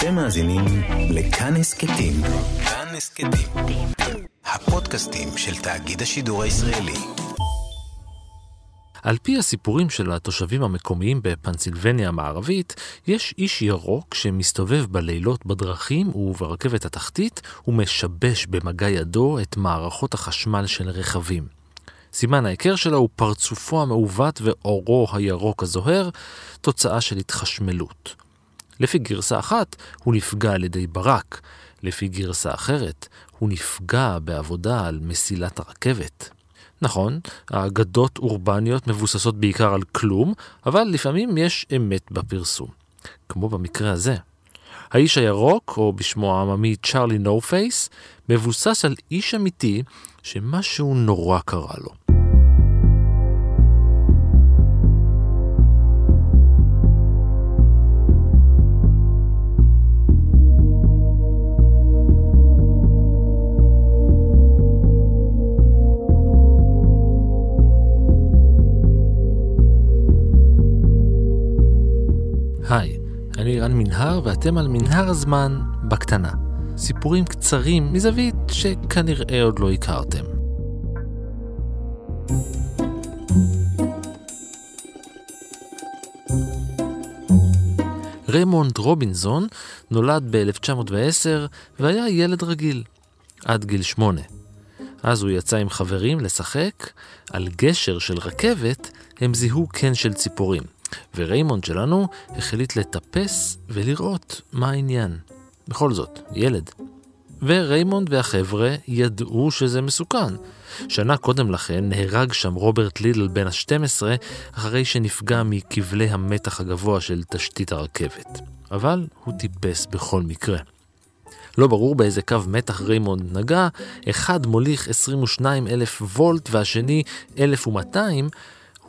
אתם מאזינים לכאן הסכתים. כאן הסכתים. הפודקאסטים של תאגיד השידור הישראלי. על פי הסיפורים של התושבים המקומיים בפנסילבניה המערבית, יש איש ירוק שמסתובב בלילות בדרכים וברכבת התחתית ומשבש במגע ידו את מערכות החשמל של רכבים. סימן ההיכר שלו הוא פרצופו המעוות ואורו הירוק הזוהר, תוצאה של התחשמלות. לפי גרסה אחת, הוא נפגע על ידי ברק, לפי גרסה אחרת, הוא נפגע בעבודה על מסילת הרכבת. נכון, האגדות אורבניות מבוססות בעיקר על כלום, אבל לפעמים יש אמת בפרסום. כמו במקרה הזה. האיש הירוק, או בשמו העממי צ'ארלי נו פייס, מבוסס על איש אמיתי שמשהו נורא קרה לו. אני רן מנהר ואתם על מנהר הזמן בקטנה. סיפורים קצרים מזווית שכנראה עוד לא הכרתם. ריימונד רובינזון נולד ב-1910 והיה ילד רגיל, עד גיל שמונה. אז הוא יצא עם חברים לשחק, על גשר של רכבת הם זיהו קן של ציפורים. וריימונד שלנו החליט לטפס ולראות מה העניין. בכל זאת, ילד. וריימונד והחבר'ה ידעו שזה מסוכן. שנה קודם לכן נהרג שם רוברט לידל בן ה-12 אחרי שנפגע מכבלי המתח הגבוה של תשתית הרכבת. אבל הוא טיפס בכל מקרה. לא ברור באיזה קו מתח ריימונד נגע, אחד מוליך 22 אלף וולט והשני 1200,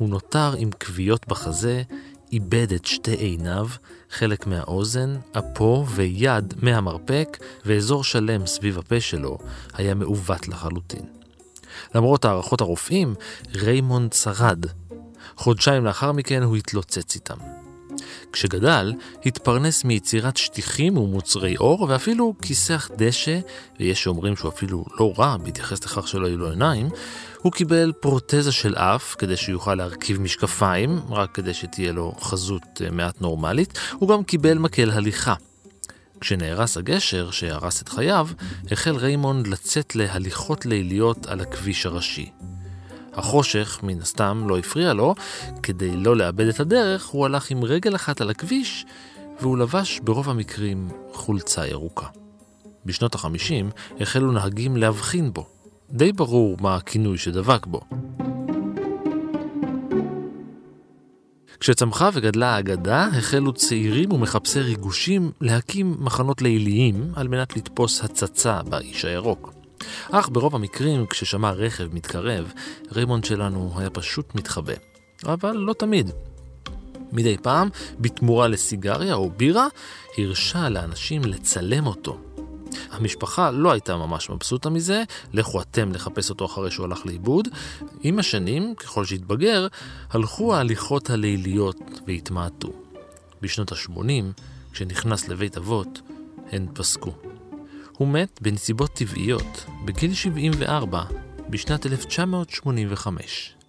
הוא נותר עם כוויות בחזה, איבד את שתי עיניו, חלק מהאוזן, אפו ויד מהמרפק, ואזור שלם סביב הפה שלו היה מעוות לחלוטין. למרות הערכות הרופאים, ריימונד שרד. חודשיים לאחר מכן הוא התלוצץ איתם. כשגדל, התפרנס מיצירת שטיחים ומוצרי עור, ואפילו כיסח דשא, ויש שאומרים שהוא אפילו לא רע בהתייחס לכך שלא היו לו עיניים, הוא קיבל פרוטזה של אף כדי שיוכל להרכיב משקפיים, רק כדי שתהיה לו חזות אה, מעט נורמלית, הוא גם קיבל מקל הליכה. כשנהרס הגשר שהרס את חייו, החל ריימונד לצאת להליכות ליליות על הכביש הראשי. החושך, מן הסתם, לא הפריע לו, כדי לא לאבד את הדרך, הוא הלך עם רגל אחת על הכביש, והוא לבש ברוב המקרים חולצה ירוקה. בשנות החמישים החלו נהגים להבחין בו. די ברור מה הכינוי שדבק בו. כשצמחה וגדלה האגדה, החלו צעירים ומחפשי ריגושים להקים מחנות ליליים על מנת לתפוס הצצה באיש הירוק. אך ברוב המקרים, כששמע רכב מתקרב, ריימונד שלנו היה פשוט מתחבא. אבל לא תמיד. מדי פעם, בתמורה לסיגריה או בירה, הרשה לאנשים לצלם אותו. המשפחה לא הייתה ממש מבסוטה מזה, לכו אתם לחפש אותו אחרי שהוא הלך לאיבוד. עם השנים, ככל שהתבגר, הלכו ההליכות הליליות והתמעטו. בשנות ה-80, כשנכנס לבית אבות, הן פסקו. הוא מת בנסיבות טבעיות, בגיל 74, בשנת 1985.